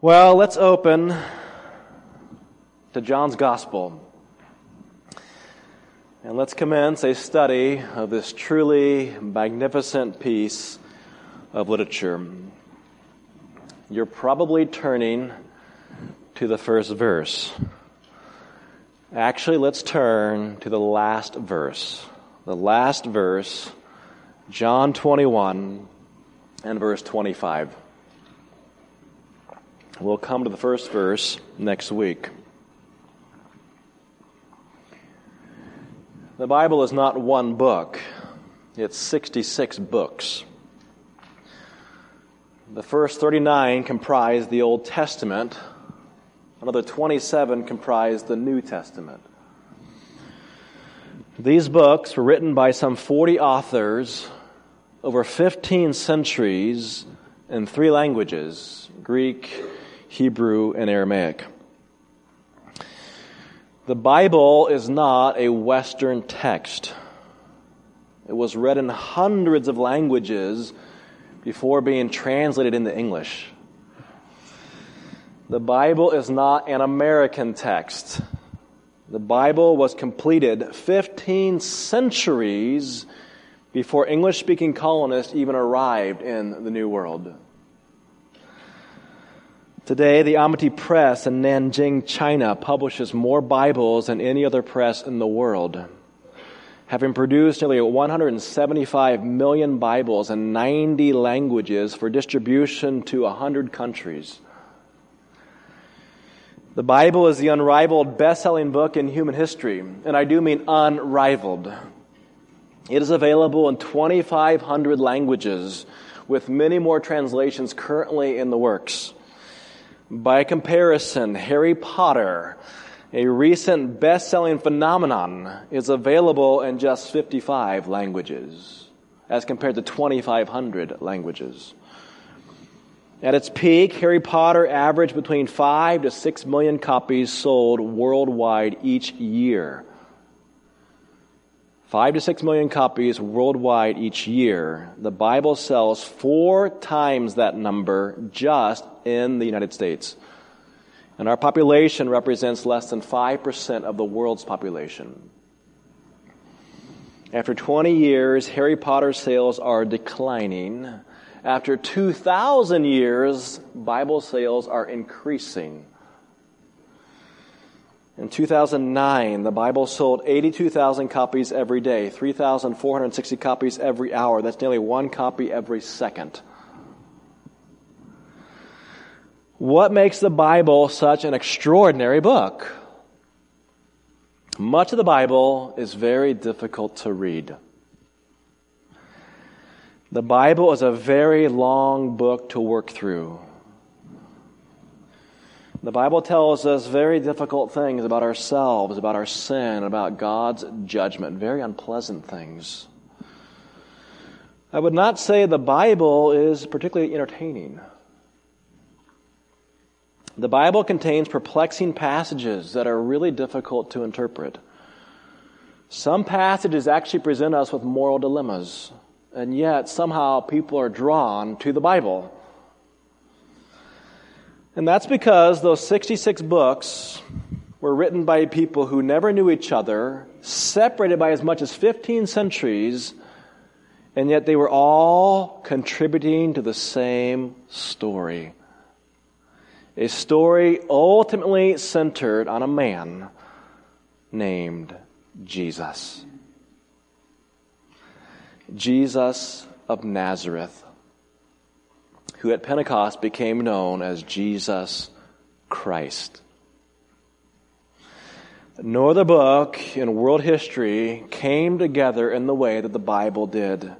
Well, let's open to John's Gospel. And let's commence a study of this truly magnificent piece of literature. You're probably turning to the first verse. Actually, let's turn to the last verse. The last verse, John 21 and verse 25. We'll come to the first verse next week. The Bible is not one book, it's 66 books. The first 39 comprise the Old Testament, another 27 comprise the New Testament. These books were written by some 40 authors over 15 centuries in three languages Greek, Hebrew, and Aramaic. The Bible is not a Western text. It was read in hundreds of languages before being translated into English. The Bible is not an American text. The Bible was completed 15 centuries before English speaking colonists even arrived in the New World. Today, the Amity Press in Nanjing, China publishes more Bibles than any other press in the world, having produced nearly 175 million Bibles in 90 languages for distribution to 100 countries. The Bible is the unrivaled best selling book in human history, and I do mean unrivaled. It is available in 2,500 languages, with many more translations currently in the works. By comparison, Harry Potter, a recent best selling phenomenon, is available in just 55 languages, as compared to 2,500 languages. At its peak, Harry Potter averaged between 5 to 6 million copies sold worldwide each year. 5 to 6 million copies worldwide each year. The Bible sells four times that number just in the United States. And our population represents less than 5% of the world's population. After 20 years, Harry Potter sales are declining. After 2,000 years, Bible sales are increasing. In 2009, the Bible sold 82,000 copies every day, 3,460 copies every hour. That's nearly one copy every second. What makes the Bible such an extraordinary book? Much of the Bible is very difficult to read. The Bible is a very long book to work through. The Bible tells us very difficult things about ourselves, about our sin, about God's judgment, very unpleasant things. I would not say the Bible is particularly entertaining. The Bible contains perplexing passages that are really difficult to interpret. Some passages actually present us with moral dilemmas, and yet somehow people are drawn to the Bible. And that's because those 66 books were written by people who never knew each other, separated by as much as 15 centuries, and yet they were all contributing to the same story a story ultimately centered on a man named Jesus. Jesus of Nazareth, who at Pentecost became known as Jesus Christ. No other book in world history came together in the way that the Bible did.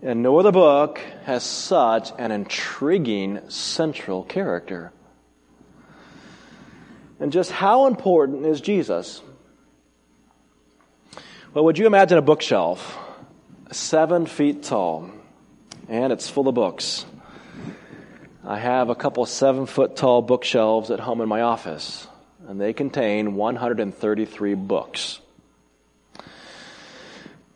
And no other book has such an intriguing central character. And just how important is Jesus? Well, would you imagine a bookshelf, seven feet tall, and it's full of books? I have a couple seven foot tall bookshelves at home in my office, and they contain 133 books.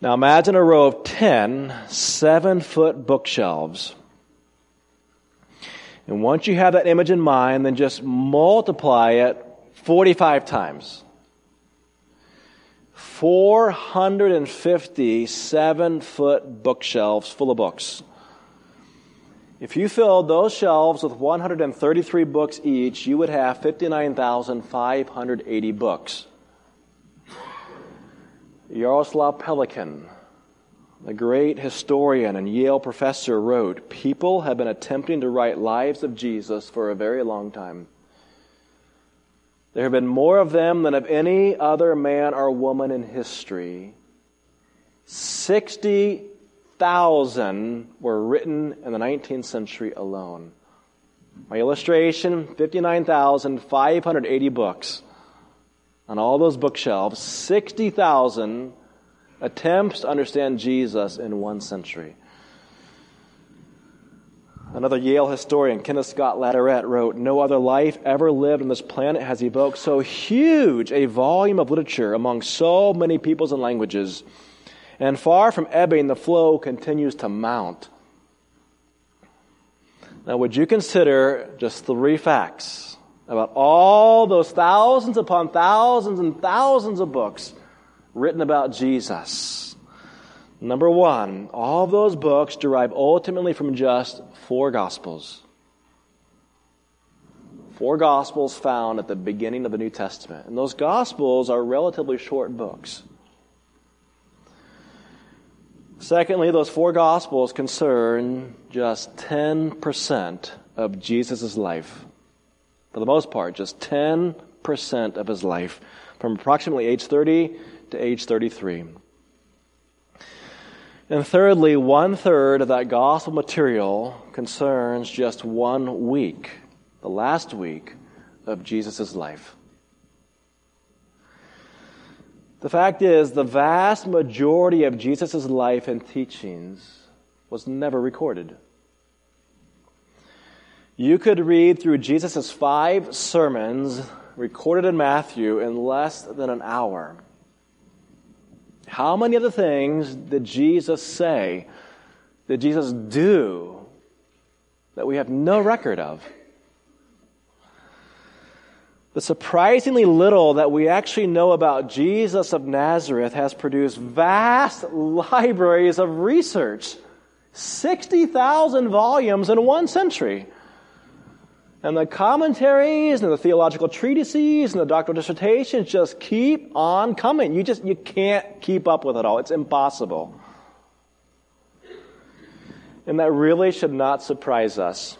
Now imagine a row of 10 seven foot bookshelves And once you have that image in mind, then just multiply it 45 times. 457 foot bookshelves full of books. If you filled those shelves with 133 books each, you would have 59,580 books. Jaroslav Pelikan, the great historian and Yale professor, wrote People have been attempting to write lives of Jesus for a very long time. There have been more of them than of any other man or woman in history. 60 thousand were written in the 19th century alone. My illustration 59,580 books. On all those bookshelves, 60,000 attempts to understand Jesus in one century. Another Yale historian, Kenneth Scott Latourette, wrote No other life ever lived on this planet has evoked so huge a volume of literature among so many peoples and languages. And far from ebbing, the flow continues to mount. Now, would you consider just three facts about all those thousands upon thousands and thousands of books written about Jesus? Number one, all of those books derive ultimately from just four Gospels. Four Gospels found at the beginning of the New Testament. And those Gospels are relatively short books. Secondly, those four Gospels concern just 10% of Jesus' life. For the most part, just 10% of his life, from approximately age 30 to age 33. And thirdly, one third of that gospel material concerns just one week, the last week of Jesus' life. The fact is, the vast majority of Jesus' life and teachings was never recorded. You could read through Jesus' five sermons recorded in Matthew in less than an hour. How many of the things did Jesus say, did Jesus do, that we have no record of? The surprisingly little that we actually know about Jesus of Nazareth has produced vast libraries of research. 60,000 volumes in one century. And the commentaries and the theological treatises and the doctoral dissertations just keep on coming. You just, you can't keep up with it all. It's impossible. And that really should not surprise us.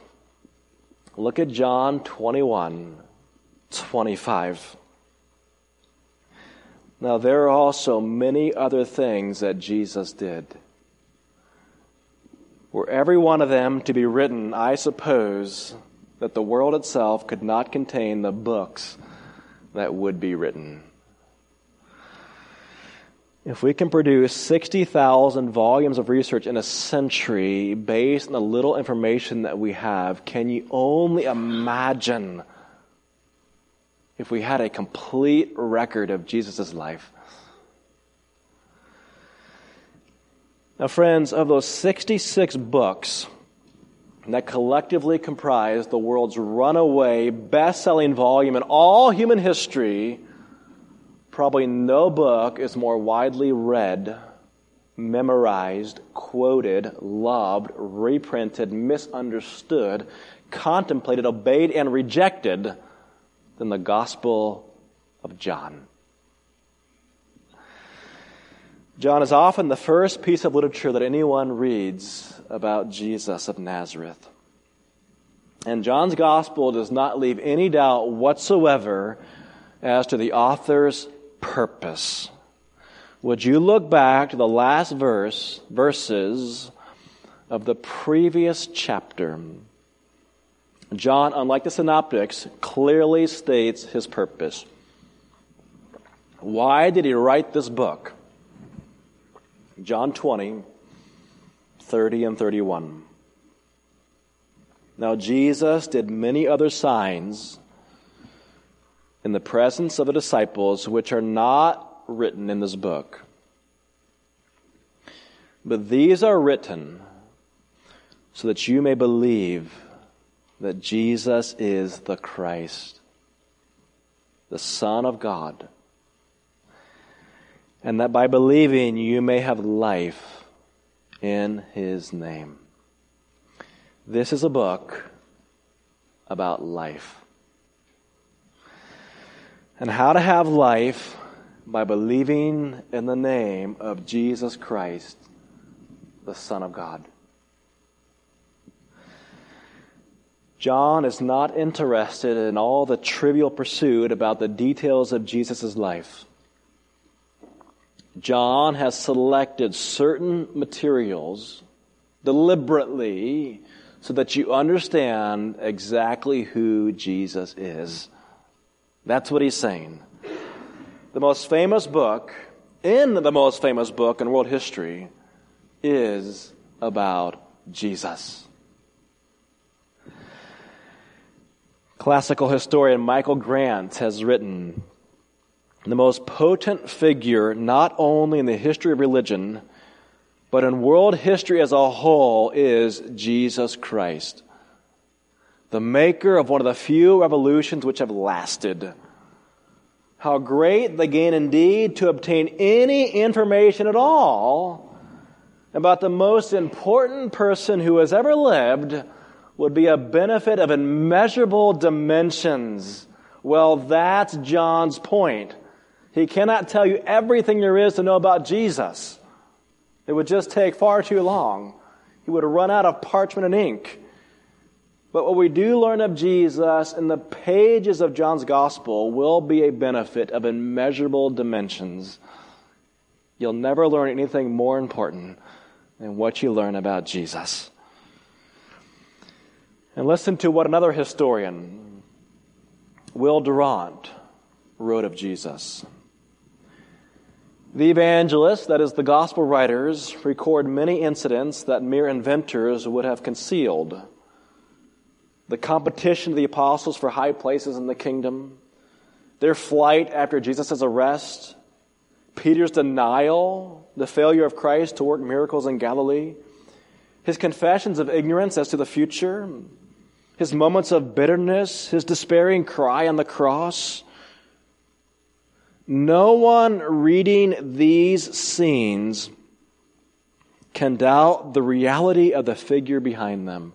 Look at John 21. 25. Now, there are also many other things that Jesus did. Were every one of them to be written, I suppose that the world itself could not contain the books that would be written. If we can produce 60,000 volumes of research in a century based on the little information that we have, can you only imagine? If we had a complete record of Jesus' life. Now, friends, of those 66 books that collectively comprise the world's runaway, best selling volume in all human history, probably no book is more widely read, memorized, quoted, loved, reprinted, misunderstood, contemplated, obeyed, and rejected than the Gospel of John. John is often the first piece of literature that anyone reads about Jesus of Nazareth. And John's Gospel does not leave any doubt whatsoever as to the author's purpose. Would you look back to the last verse, verses of the previous chapter? John, unlike the synoptics, clearly states his purpose. Why did he write this book? John 20, 30 and 31. Now, Jesus did many other signs in the presence of the disciples, which are not written in this book. But these are written so that you may believe that Jesus is the Christ, the Son of God, and that by believing you may have life in his name. This is a book about life. And how to have life by believing in the name of Jesus Christ, the Son of God. John is not interested in all the trivial pursuit about the details of Jesus' life. John has selected certain materials deliberately so that you understand exactly who Jesus is. That's what he's saying. The most famous book, in the most famous book in world history, is about Jesus. Classical historian Michael Grant has written the most potent figure, not only in the history of religion, but in world history as a whole, is Jesus Christ, the maker of one of the few revolutions which have lasted. How great the gain indeed to obtain any information at all about the most important person who has ever lived would be a benefit of immeasurable dimensions. Well, that's John's point. He cannot tell you everything there is to know about Jesus. It would just take far too long. He would run out of parchment and ink. But what we do learn of Jesus in the pages of John's gospel will be a benefit of immeasurable dimensions. You'll never learn anything more important than what you learn about Jesus. And listen to what another historian, Will Durant, wrote of Jesus. The evangelists, that is, the gospel writers, record many incidents that mere inventors would have concealed. The competition of the apostles for high places in the kingdom, their flight after Jesus' arrest, Peter's denial, the failure of Christ to work miracles in Galilee, his confessions of ignorance as to the future, his moments of bitterness, his despairing cry on the cross. No one reading these scenes can doubt the reality of the figure behind them.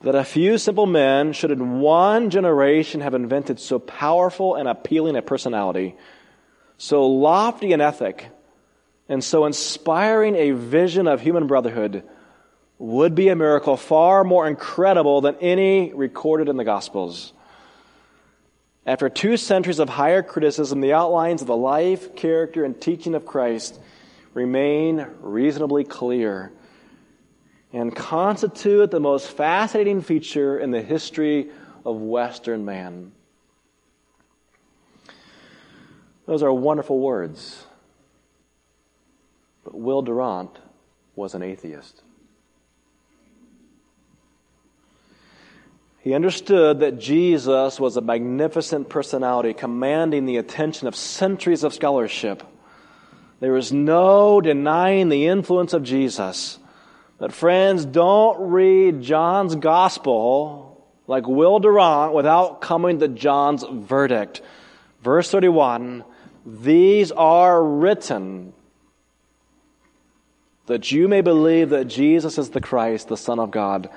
That a few simple men should in one generation have invented so powerful and appealing a personality, so lofty an ethic, and so inspiring a vision of human brotherhood would be a miracle far more incredible than any recorded in the Gospels. After two centuries of higher criticism, the outlines of the life, character, and teaching of Christ remain reasonably clear and constitute the most fascinating feature in the history of Western man. Those are wonderful words. But Will Durant was an atheist. He understood that Jesus was a magnificent personality commanding the attention of centuries of scholarship. There is no denying the influence of Jesus. But friends, don't read John's gospel like Will Durant without coming to John's verdict. Verse 31, these are written that you may believe that Jesus is the Christ, the Son of God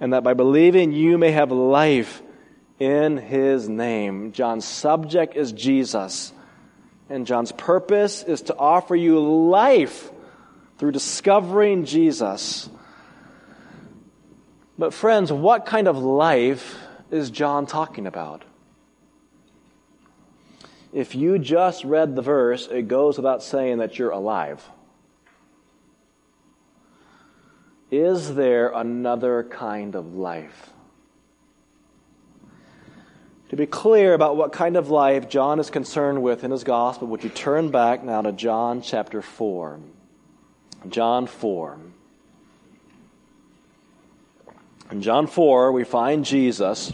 and that by believing you may have life in his name. John's subject is Jesus, and John's purpose is to offer you life through discovering Jesus. But, friends, what kind of life is John talking about? If you just read the verse, it goes without saying that you're alive. Is there another kind of life? To be clear about what kind of life John is concerned with in his gospel, would you turn back now to John chapter 4? John 4. In John 4, we find Jesus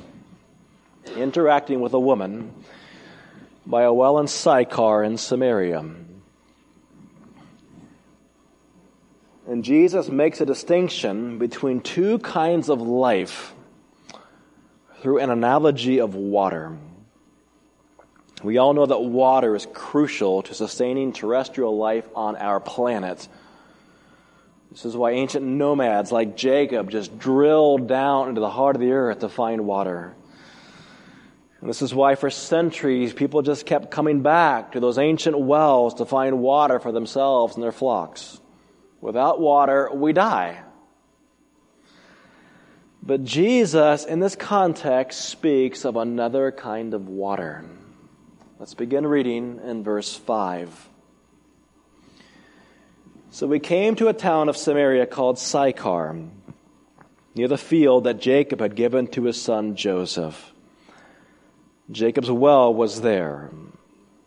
interacting with a woman by a well in Sychar in Samaria. And Jesus makes a distinction between two kinds of life through an analogy of water. We all know that water is crucial to sustaining terrestrial life on our planet. This is why ancient nomads like Jacob just drilled down into the heart of the earth to find water. And this is why for centuries people just kept coming back to those ancient wells to find water for themselves and their flocks. Without water, we die. But Jesus, in this context, speaks of another kind of water. Let's begin reading in verse 5. So we came to a town of Samaria called Sychar, near the field that Jacob had given to his son Joseph. Jacob's well was there.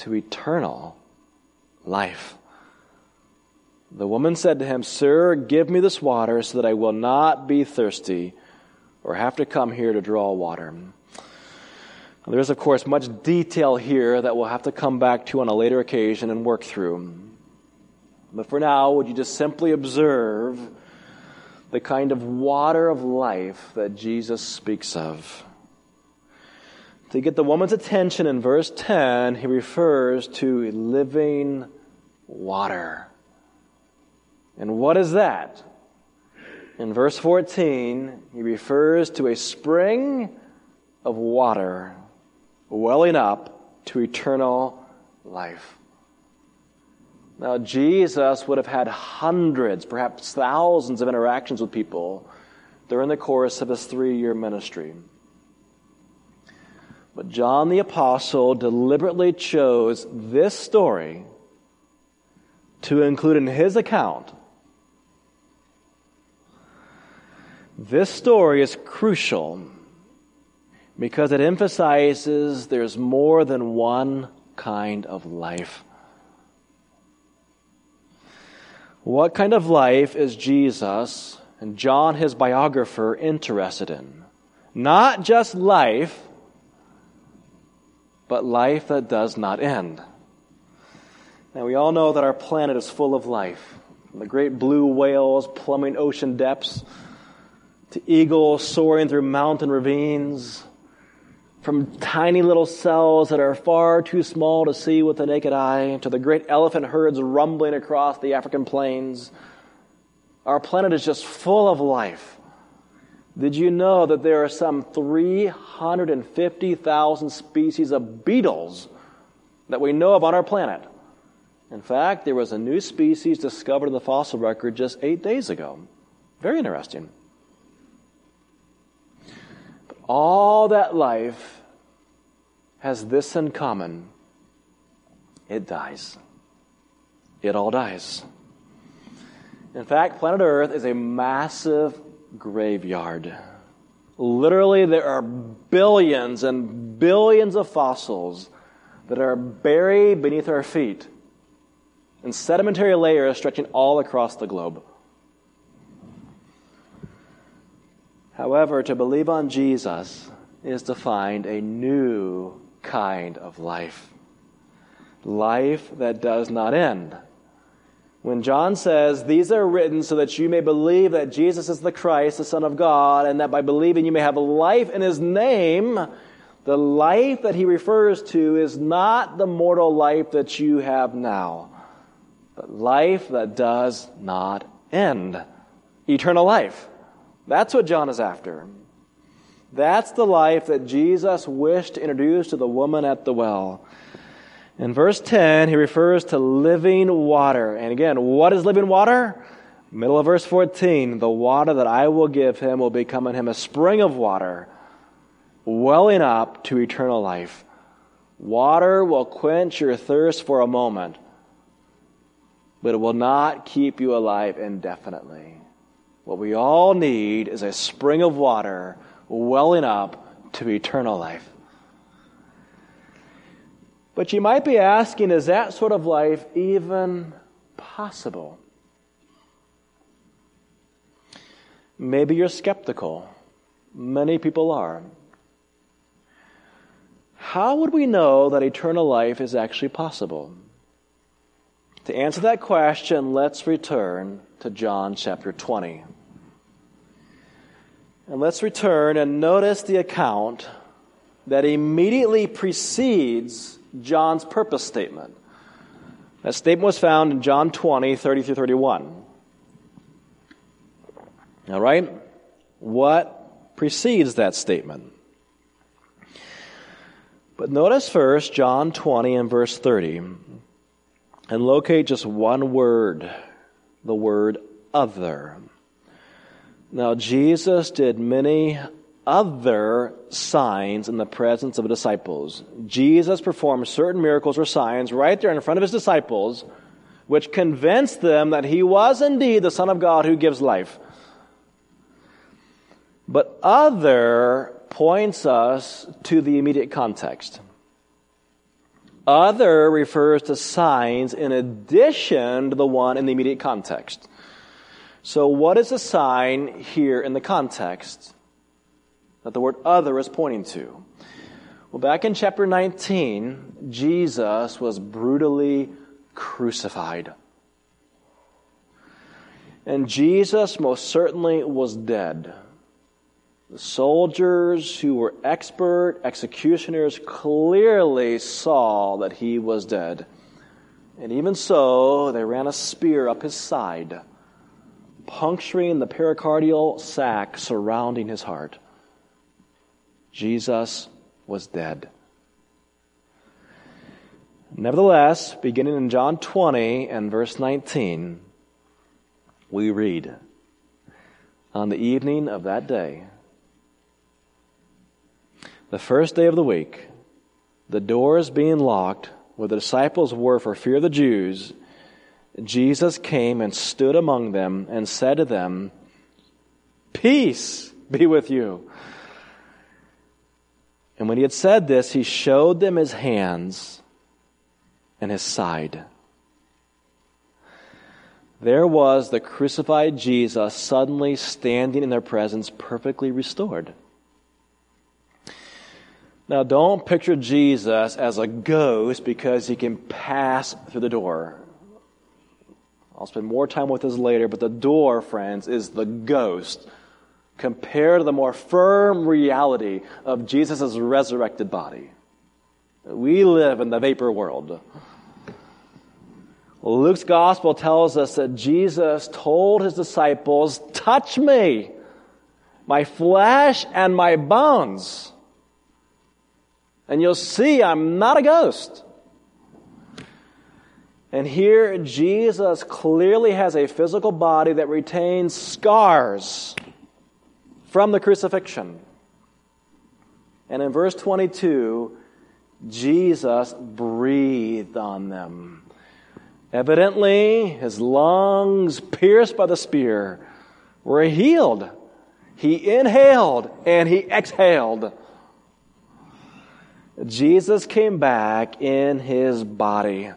to eternal life. The woman said to him, Sir, give me this water so that I will not be thirsty or have to come here to draw water. There is, of course, much detail here that we'll have to come back to on a later occasion and work through. But for now, would you just simply observe the kind of water of life that Jesus speaks of? To get the woman's attention in verse 10, he refers to living water. And what is that? In verse 14, he refers to a spring of water welling up to eternal life. Now, Jesus would have had hundreds, perhaps thousands of interactions with people during the course of his three year ministry. But John the Apostle deliberately chose this story to include in his account. This story is crucial because it emphasizes there's more than one kind of life. What kind of life is Jesus and John, his biographer, interested in? Not just life, but life that does not end. Now, we all know that our planet is full of life. From the great blue whales plumbing ocean depths, to eagles soaring through mountain ravines, from tiny little cells that are far too small to see with the naked eye to the great elephant herds rumbling across the African plains. Our planet is just full of life. Did you know that there are some 350,000 species of beetles that we know of on our planet? In fact, there was a new species discovered in the fossil record just eight days ago. Very interesting. All that life has this in common it dies. It all dies. In fact, planet Earth is a massive graveyard. Literally, there are billions and billions of fossils that are buried beneath our feet in sedimentary layers stretching all across the globe. However, to believe on Jesus is to find a new kind of life life that does not end when John says, These are written so that you may believe that Jesus is the Christ, the Son of God, and that by believing you may have life in his name, the life that he refers to is not the mortal life that you have now, but life that does not end. Eternal life. That's what John is after. That's the life that Jesus wished to introduce to the woman at the well. In verse 10, he refers to living water. And again, what is living water? Middle of verse 14, the water that I will give him will become in him a spring of water, welling up to eternal life. Water will quench your thirst for a moment, but it will not keep you alive indefinitely. What we all need is a spring of water welling up to eternal life. But you might be asking, is that sort of life even possible? Maybe you're skeptical. Many people are. How would we know that eternal life is actually possible? To answer that question, let's return to John chapter 20. And let's return and notice the account that immediately precedes John's purpose statement. That statement was found in John 20, 30 through 31. All right? What precedes that statement? But notice first John 20 and verse 30 and locate just one word, the word other. Now, Jesus did many other signs in the presence of the disciples. Jesus performed certain miracles or signs right there in front of his disciples, which convinced them that he was indeed the Son of God who gives life. But other points us to the immediate context. Other refers to signs in addition to the one in the immediate context. So, what is a sign here in the context that the word other is pointing to? Well, back in chapter 19, Jesus was brutally crucified. And Jesus most certainly was dead. The soldiers who were expert executioners clearly saw that he was dead. And even so, they ran a spear up his side puncturing the pericardial sac surrounding his heart. Jesus was dead. Nevertheless, beginning in John 20 and verse 19, we read, On the evening of that day, the first day of the week, the doors being locked where the disciples were for fear of the Jews, Jesus came and stood among them and said to them, Peace be with you. And when he had said this, he showed them his hands and his side. There was the crucified Jesus suddenly standing in their presence, perfectly restored. Now, don't picture Jesus as a ghost because he can pass through the door. I'll spend more time with this later, but the door, friends, is the ghost compared to the more firm reality of Jesus' resurrected body. We live in the vapor world. Luke's gospel tells us that Jesus told his disciples, Touch me, my flesh and my bones, and you'll see I'm not a ghost. And here, Jesus clearly has a physical body that retains scars from the crucifixion. And in verse 22, Jesus breathed on them. Evidently, his lungs, pierced by the spear, were healed. He inhaled and he exhaled. Jesus came back in his body.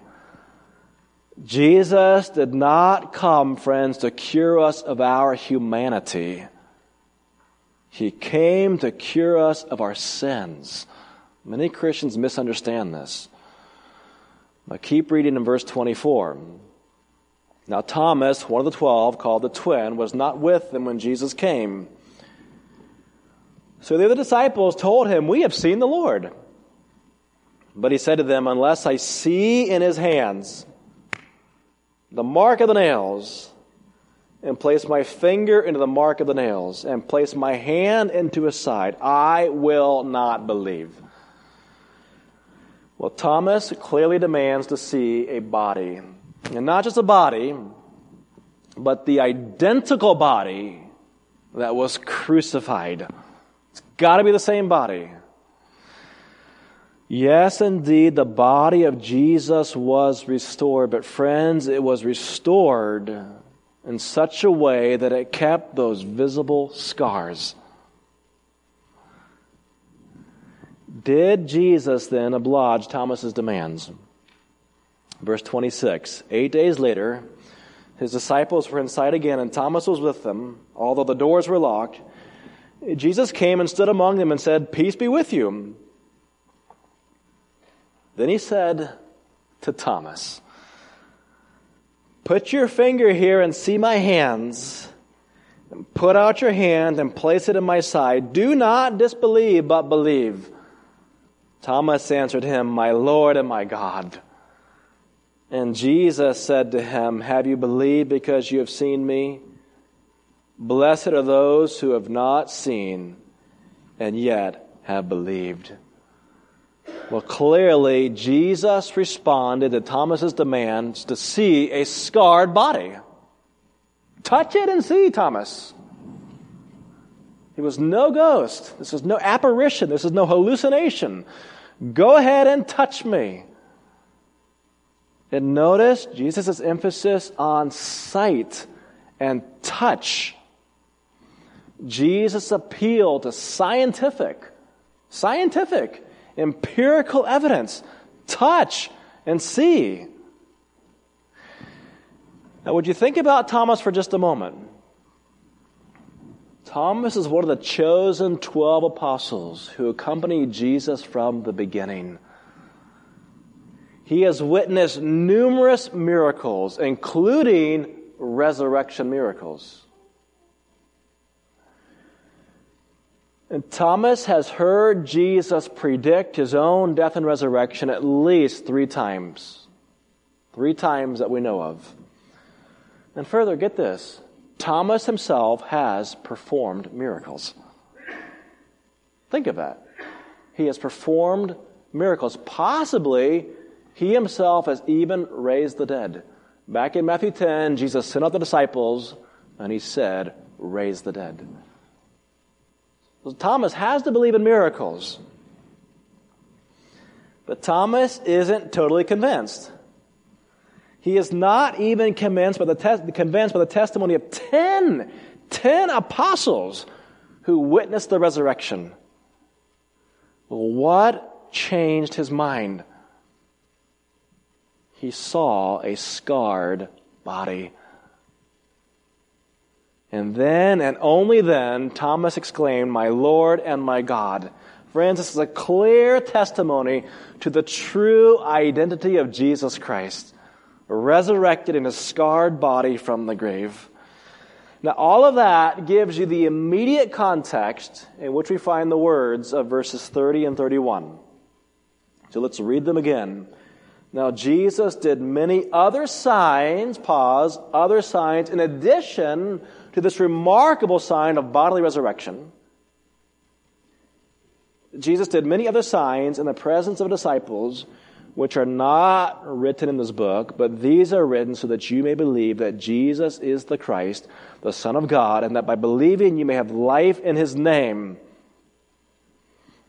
Jesus did not come, friends, to cure us of our humanity. He came to cure us of our sins. Many Christians misunderstand this. Now keep reading in verse 24. Now Thomas, one of the twelve, called the twin, was not with them when Jesus came. So the other disciples told him, We have seen the Lord. But he said to them, Unless I see in his hands the mark of the nails, and place my finger into the mark of the nails, and place my hand into his side, I will not believe. Well, Thomas clearly demands to see a body. And not just a body, but the identical body that was crucified. It's got to be the same body. Yes, indeed, the body of Jesus was restored, but friends, it was restored in such a way that it kept those visible scars. Did Jesus then oblige Thomas's demands? Verse 26 Eight days later, his disciples were inside again, and Thomas was with them, although the doors were locked. Jesus came and stood among them and said, Peace be with you. Then he said to Thomas, Put your finger here and see my hands. Put out your hand and place it in my side. Do not disbelieve, but believe. Thomas answered him, My Lord and my God. And Jesus said to him, Have you believed because you have seen me? Blessed are those who have not seen and yet have believed. Well, clearly, Jesus responded to Thomas's demands to see a scarred body. Touch it and see, Thomas. He was no ghost. This is no apparition. This is no hallucination. Go ahead and touch me. And notice Jesus' emphasis on sight and touch. Jesus' appeal to scientific, scientific empirical evidence. Touch and see. Now, would you think about Thomas for just a moment? Thomas is one of the chosen 12 apostles who accompanied Jesus from the beginning. He has witnessed numerous miracles, including resurrection miracles. And Thomas has heard Jesus predict his own death and resurrection at least three times. Three times that we know of. And further, get this Thomas himself has performed miracles. Think of that. He has performed miracles. Possibly, he himself has even raised the dead. Back in Matthew 10, Jesus sent out the disciples and he said, Raise the dead. Thomas has to believe in miracles. But Thomas isn't totally convinced. He is not even convinced by the, te- convinced by the testimony of 10, 10 apostles who witnessed the resurrection. What changed his mind? He saw a scarred body. And then, and only then, Thomas exclaimed, My Lord and my God. Friends, this is a clear testimony to the true identity of Jesus Christ, resurrected in a scarred body from the grave. Now, all of that gives you the immediate context in which we find the words of verses 30 and 31. So let's read them again. Now, Jesus did many other signs, pause, other signs in addition to this remarkable sign of bodily resurrection. Jesus did many other signs in the presence of disciples, which are not written in this book, but these are written so that you may believe that Jesus is the Christ, the Son of God, and that by believing you may have life in his name.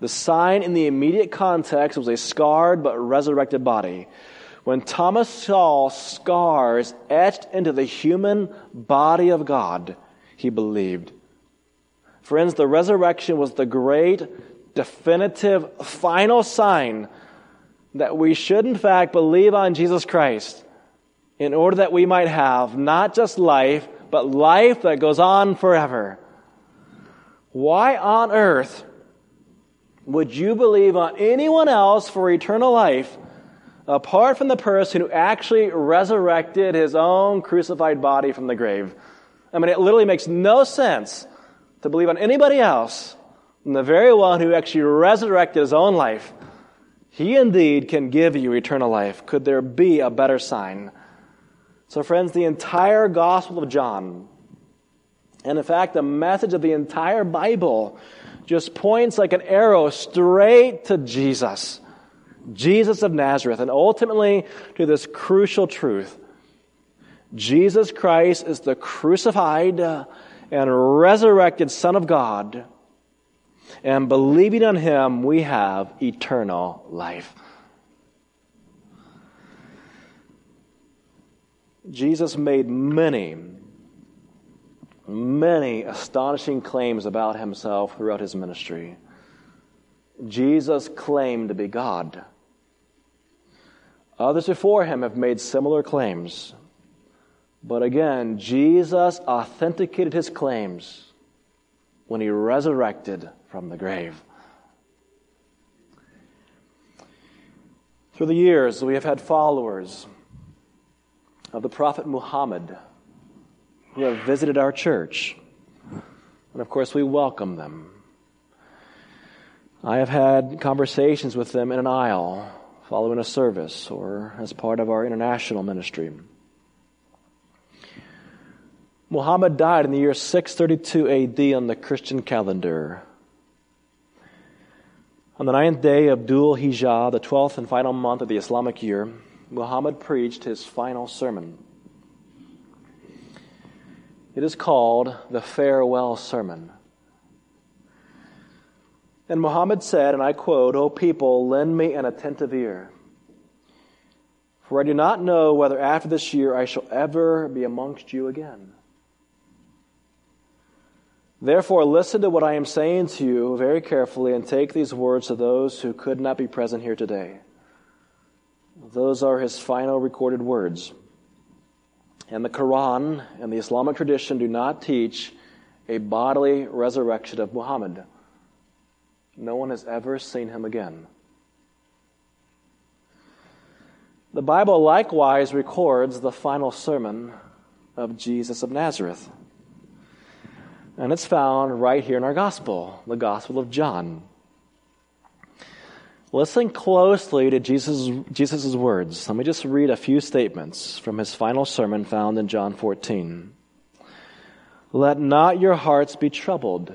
The sign in the immediate context was a scarred but resurrected body. When Thomas saw scars etched into the human body of God, he believed. Friends, the resurrection was the great, definitive, final sign that we should, in fact, believe on Jesus Christ in order that we might have not just life, but life that goes on forever. Why on earth would you believe on anyone else for eternal life apart from the person who actually resurrected his own crucified body from the grave? I mean, it literally makes no sense to believe on anybody else than the very one who actually resurrected his own life. He indeed can give you eternal life. Could there be a better sign? So, friends, the entire Gospel of John, and in fact, the message of the entire Bible, just points like an arrow straight to Jesus, Jesus of Nazareth, and ultimately to this crucial truth. Jesus Christ is the crucified uh, and resurrected Son of God. And believing on Him, we have eternal life. Jesus made many many astonishing claims about himself throughout his ministry. Jesus claimed to be God. Others before him have made similar claims. But again, Jesus authenticated his claims when he resurrected from the grave. Through the years, we have had followers of the Prophet Muhammad who have visited our church. And of course, we welcome them. I have had conversations with them in an aisle following a service or as part of our international ministry. Muhammad died in the year 632 AD on the Christian calendar. On the ninth day of Dhul Hijjah, the twelfth and final month of the Islamic year, Muhammad preached his final sermon. It is called the Farewell Sermon. And Muhammad said, and I quote, O people, lend me an attentive ear. For I do not know whether after this year I shall ever be amongst you again. Therefore, listen to what I am saying to you very carefully and take these words to those who could not be present here today. Those are his final recorded words. And the Quran and the Islamic tradition do not teach a bodily resurrection of Muhammad. No one has ever seen him again. The Bible likewise records the final sermon of Jesus of Nazareth. And it's found right here in our gospel, the Gospel of John. Listen closely to Jesus' Jesus's words. Let me just read a few statements from his final sermon found in John 14. Let not your hearts be troubled.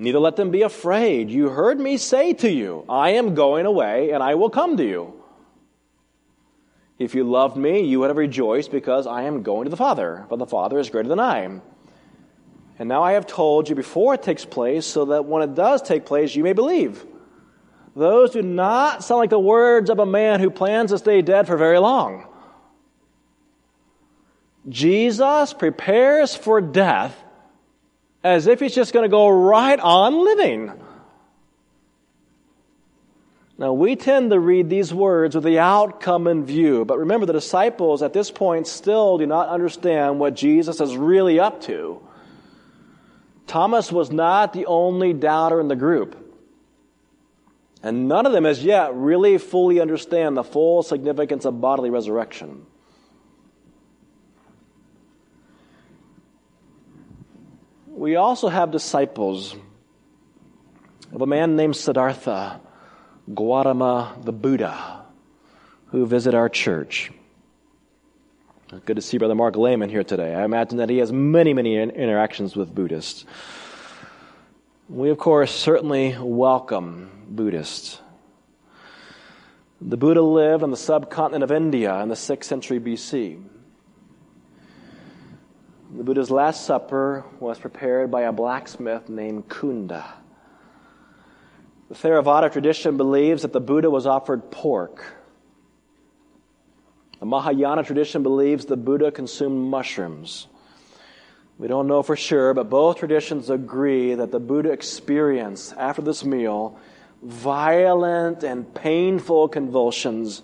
neither let them be afraid. You heard me say to you, I am going away, and I will come to you. If you loved me, you would have rejoiced because I am going to the Father, but the Father is greater than I. And now I have told you before it takes place, so that when it does take place, you may believe. Those do not sound like the words of a man who plans to stay dead for very long. Jesus prepares for death as if he's just going to go right on living. Now, we tend to read these words with the outcome in view, but remember, the disciples at this point still do not understand what Jesus is really up to. Thomas was not the only doubter in the group. And none of them as yet really fully understand the full significance of bodily resurrection. We also have disciples of a man named Siddhartha Gautama the Buddha who visit our church. Good to see Brother Mark Lehman here today. I imagine that he has many, many interactions with Buddhists. We, of course, certainly welcome Buddhists. The Buddha lived on the subcontinent of India in the 6th century BC. The Buddha's Last Supper was prepared by a blacksmith named Kunda. The Theravada tradition believes that the Buddha was offered pork. The Mahayana tradition believes the Buddha consumed mushrooms. We don't know for sure, but both traditions agree that the Buddha experienced, after this meal, violent and painful convulsions,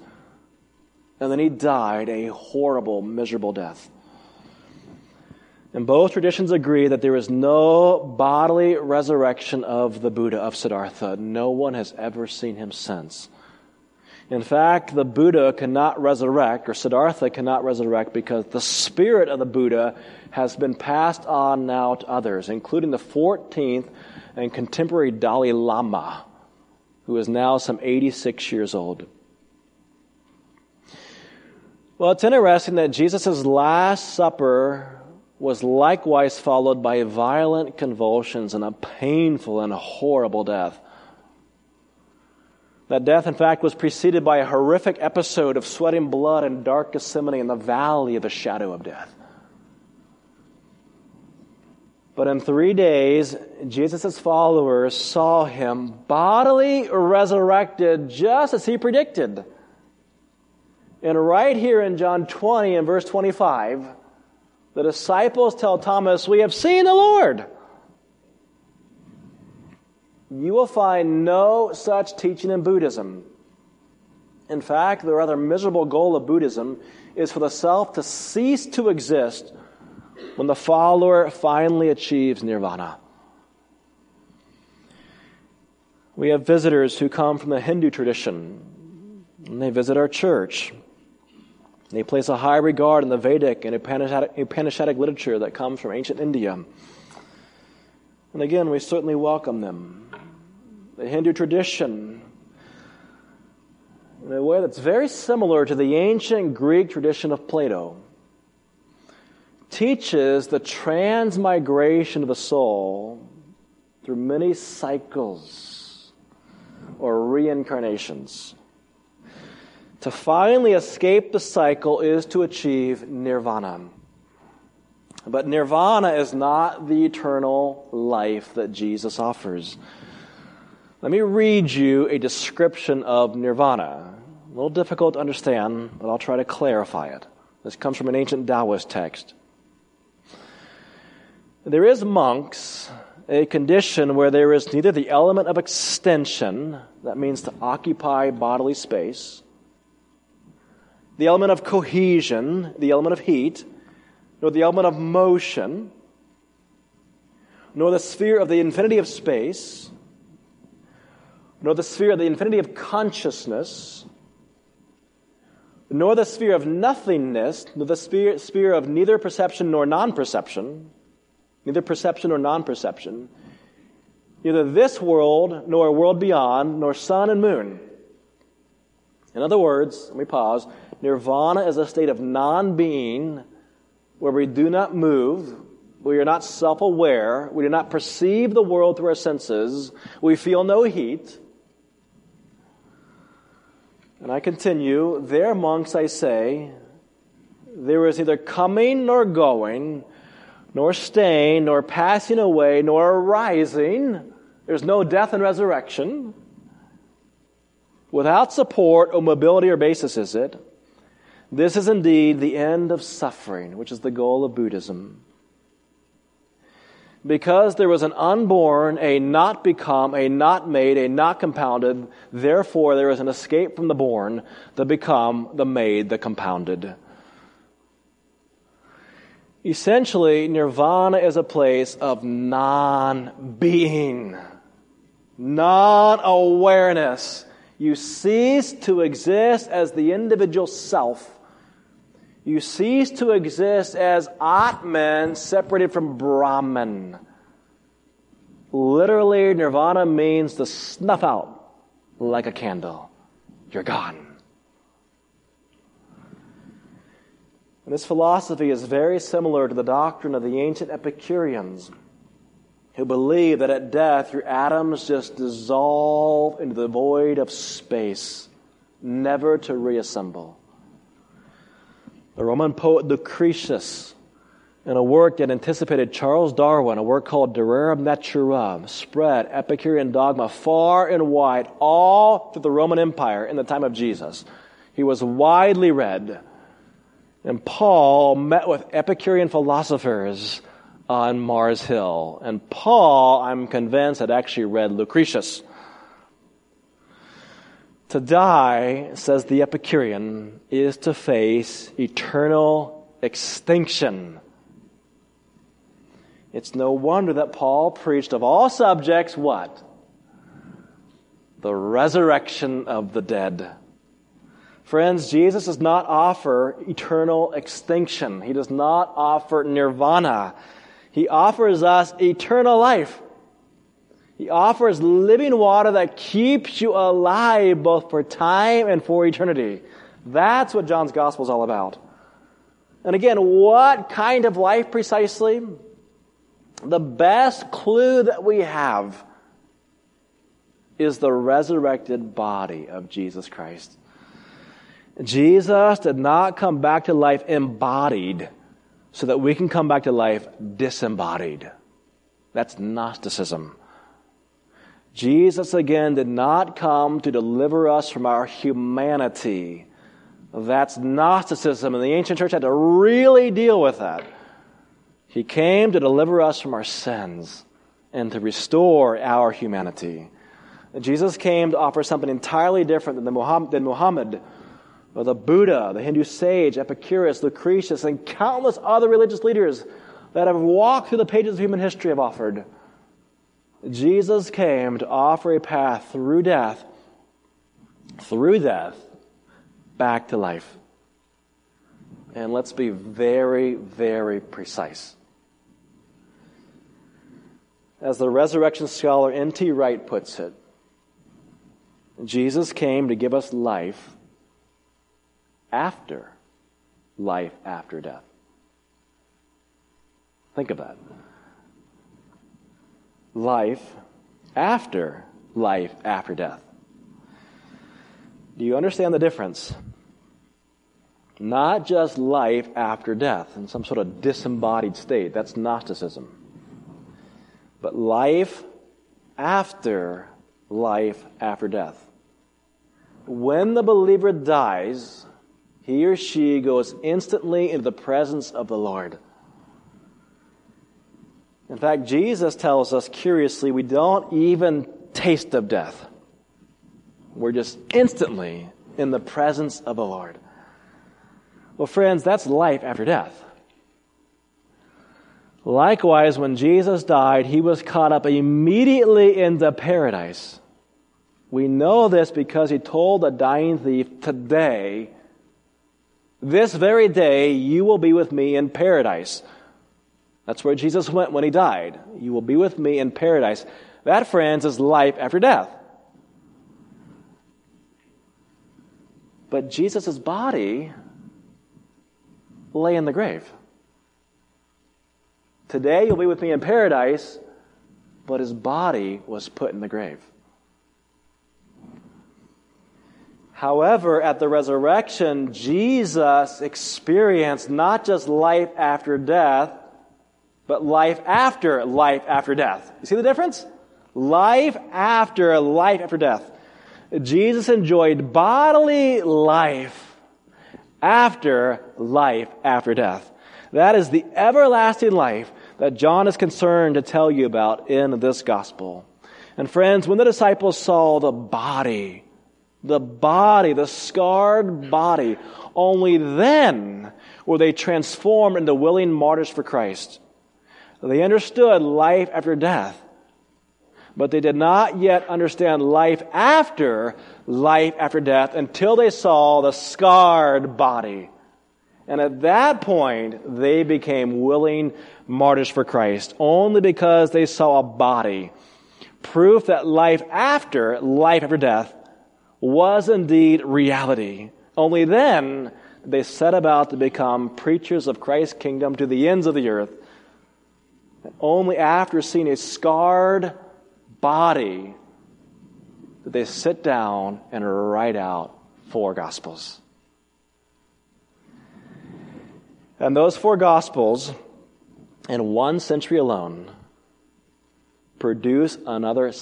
and then he died a horrible, miserable death. And both traditions agree that there is no bodily resurrection of the Buddha of Siddhartha. No one has ever seen him since. In fact, the Buddha cannot resurrect, or Siddhartha cannot resurrect, because the spirit of the Buddha has been passed on now to others, including the 14th and contemporary Dalai Lama, who is now some 86 years old. Well, it's interesting that Jesus' Last Supper was likewise followed by violent convulsions and a painful and horrible death. That death, in fact, was preceded by a horrific episode of sweating blood and dark Gethsemane in the valley of the shadow of death. But in three days, Jesus' followers saw him bodily resurrected just as he predicted. And right here in John 20 and verse 25, the disciples tell Thomas, We have seen the Lord you will find no such teaching in Buddhism. In fact, the rather miserable goal of Buddhism is for the self to cease to exist when the follower finally achieves nirvana. We have visitors who come from the Hindu tradition, and they visit our church. They place a high regard in the Vedic and Upanishadic literature that comes from ancient India. And again, we certainly welcome them. The Hindu tradition, in a way that's very similar to the ancient Greek tradition of Plato, teaches the transmigration of the soul through many cycles or reincarnations. To finally escape the cycle is to achieve nirvana. But nirvana is not the eternal life that Jesus offers. Let me read you a description of nirvana. A little difficult to understand, but I'll try to clarify it. This comes from an ancient Taoist text. There is, monks, a condition where there is neither the element of extension, that means to occupy bodily space, the element of cohesion, the element of heat, nor the element of motion, nor the sphere of the infinity of space, nor the sphere of the infinity of consciousness, nor the sphere of nothingness, nor the sphere, sphere of neither perception nor non perception, neither perception nor non perception, neither this world nor a world beyond, nor sun and moon. In other words, let me pause. Nirvana is a state of non being where we do not move, we are not self aware, we do not perceive the world through our senses, we feel no heat. And I continue, there, monks, I say, there is neither coming nor going, nor staying, nor passing away, nor arising. There's no death and resurrection. Without support or mobility or basis is it. This is indeed the end of suffering, which is the goal of Buddhism. Because there was an unborn, a not become, a not made, a not compounded, therefore there is an escape from the born, the become, the made, the compounded. Essentially, nirvana is a place of non being, non awareness. You cease to exist as the individual self you cease to exist as Atman separated from Brahman. Literally, nirvana means to snuff out like a candle. You're gone. And this philosophy is very similar to the doctrine of the ancient Epicureans, who believe that at death your atoms just dissolve into the void of space, never to reassemble. The Roman poet Lucretius in a work that anticipated Charles Darwin, a work called De Rerum Natura, spread Epicurean dogma far and wide, all through the Roman Empire in the time of Jesus. He was widely read. And Paul met with Epicurean philosophers on Mars Hill. And Paul, I'm convinced, had actually read Lucretius. To die, says the Epicurean, is to face eternal extinction. It's no wonder that Paul preached of all subjects what? The resurrection of the dead. Friends, Jesus does not offer eternal extinction. He does not offer nirvana. He offers us eternal life. He offers living water that keeps you alive both for time and for eternity. That's what John's gospel is all about. And again, what kind of life precisely? the best clue that we have is the resurrected body of Jesus Christ. Jesus did not come back to life embodied so that we can come back to life disembodied. That's Gnosticism. Jesus again did not come to deliver us from our humanity. That's Gnosticism, and the ancient church had to really deal with that. He came to deliver us from our sins and to restore our humanity. Jesus came to offer something entirely different than, Muhammad, than Muhammad or the Buddha, the Hindu sage, Epicurus, Lucretius, and countless other religious leaders that have walked through the pages of human history have offered. Jesus came to offer a path through death, through death, back to life. And let's be very, very precise. As the resurrection scholar N.T. Wright puts it, Jesus came to give us life after life after death. Think of that. Life after life after death. Do you understand the difference? Not just life after death in some sort of disembodied state. That's Gnosticism but life after life after death. When the believer dies, he or she goes instantly into the presence of the Lord. In fact, Jesus tells us curiously, we don't even taste of death. We're just instantly in the presence of the Lord. Well, friends, that's life after death. Likewise, when Jesus died, he was caught up immediately into paradise. We know this because he told the dying thief, Today, this very day, you will be with me in paradise. That's where Jesus went when he died. You will be with me in paradise. That, friends, is life after death. But Jesus' body lay in the grave. Today you'll be with me in paradise, but his body was put in the grave. However, at the resurrection, Jesus experienced not just life after death, but life after life after death. You see the difference? Life after life after death. Jesus enjoyed bodily life after life after death. That is the everlasting life that John is concerned to tell you about in this gospel. And friends, when the disciples saw the body, the body, the scarred body, only then were they transformed into willing martyrs for Christ. They understood life after death, but they did not yet understand life after life after death until they saw the scarred body. And at that point, they became willing martyrs for Christ only because they saw a body. Proof that life after life after death was indeed reality. Only then they set about to become preachers of Christ's kingdom to the ends of the earth. Only after seeing a scarred body did they sit down and write out four gospels. And those four gospels in one century alone, produce another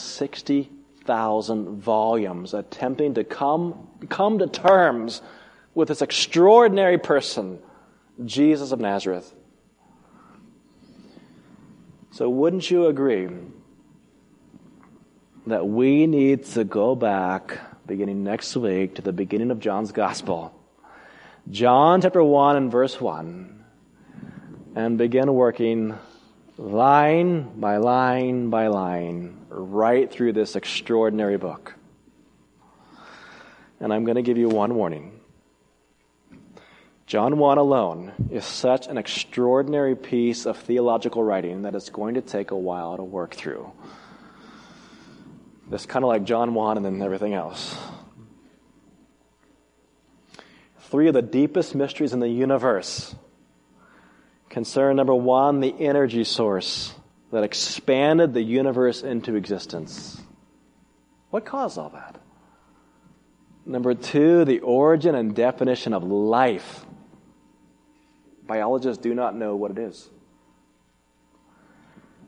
60,000 volumes attempting to come, come to terms with this extraordinary person, Jesus of Nazareth. So, wouldn't you agree that we need to go back beginning next week to the beginning of John's Gospel? John chapter 1 and verse 1, and begin working line by line by line right through this extraordinary book. And I'm going to give you one warning. John 1 alone is such an extraordinary piece of theological writing that it's going to take a while to work through. It's kind of like John 1 and then everything else. Three of the deepest mysteries in the universe concern number one, the energy source that expanded the universe into existence. What caused all that? Number two, the origin and definition of life Biologists do not know what it is.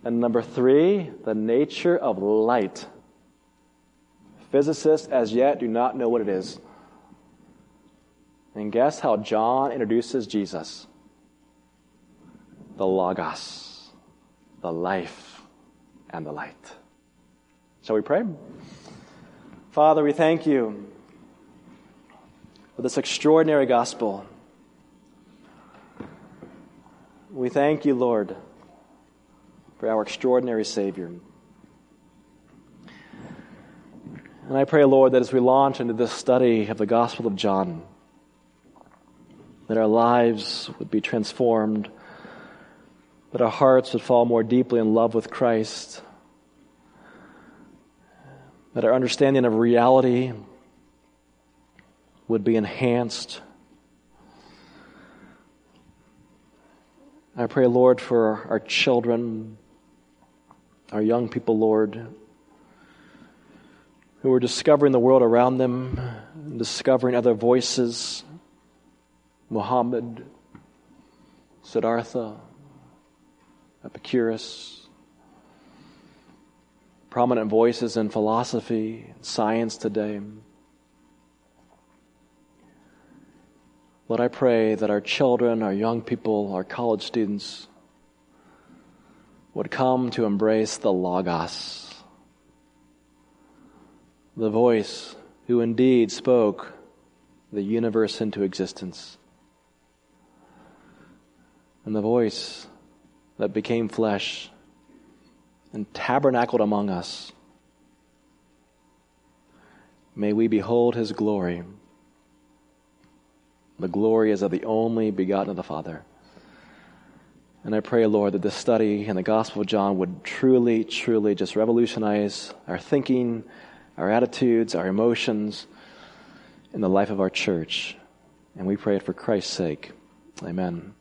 And number three, the nature of light. Physicists as yet do not know what it is. And guess how John introduces Jesus? The Logos, the life, and the light. Shall we pray? Father, we thank you for this extraordinary gospel. We thank you, Lord, for our extraordinary Savior. And I pray, Lord, that as we launch into this study of the Gospel of John, that our lives would be transformed, that our hearts would fall more deeply in love with Christ, that our understanding of reality would be enhanced I pray, Lord, for our children, our young people, Lord, who are discovering the world around them, discovering other voices. Muhammad, Siddhartha, Epicurus, prominent voices in philosophy, and science today. Lord, I pray that our children, our young people, our college students would come to embrace the Logos, the voice who indeed spoke the universe into existence, and the voice that became flesh and tabernacled among us. May we behold his glory. The glory is of the only begotten of the Father. And I pray, Lord, that this study in the Gospel of John would truly, truly just revolutionize our thinking, our attitudes, our emotions in the life of our church. And we pray it for Christ's sake. Amen.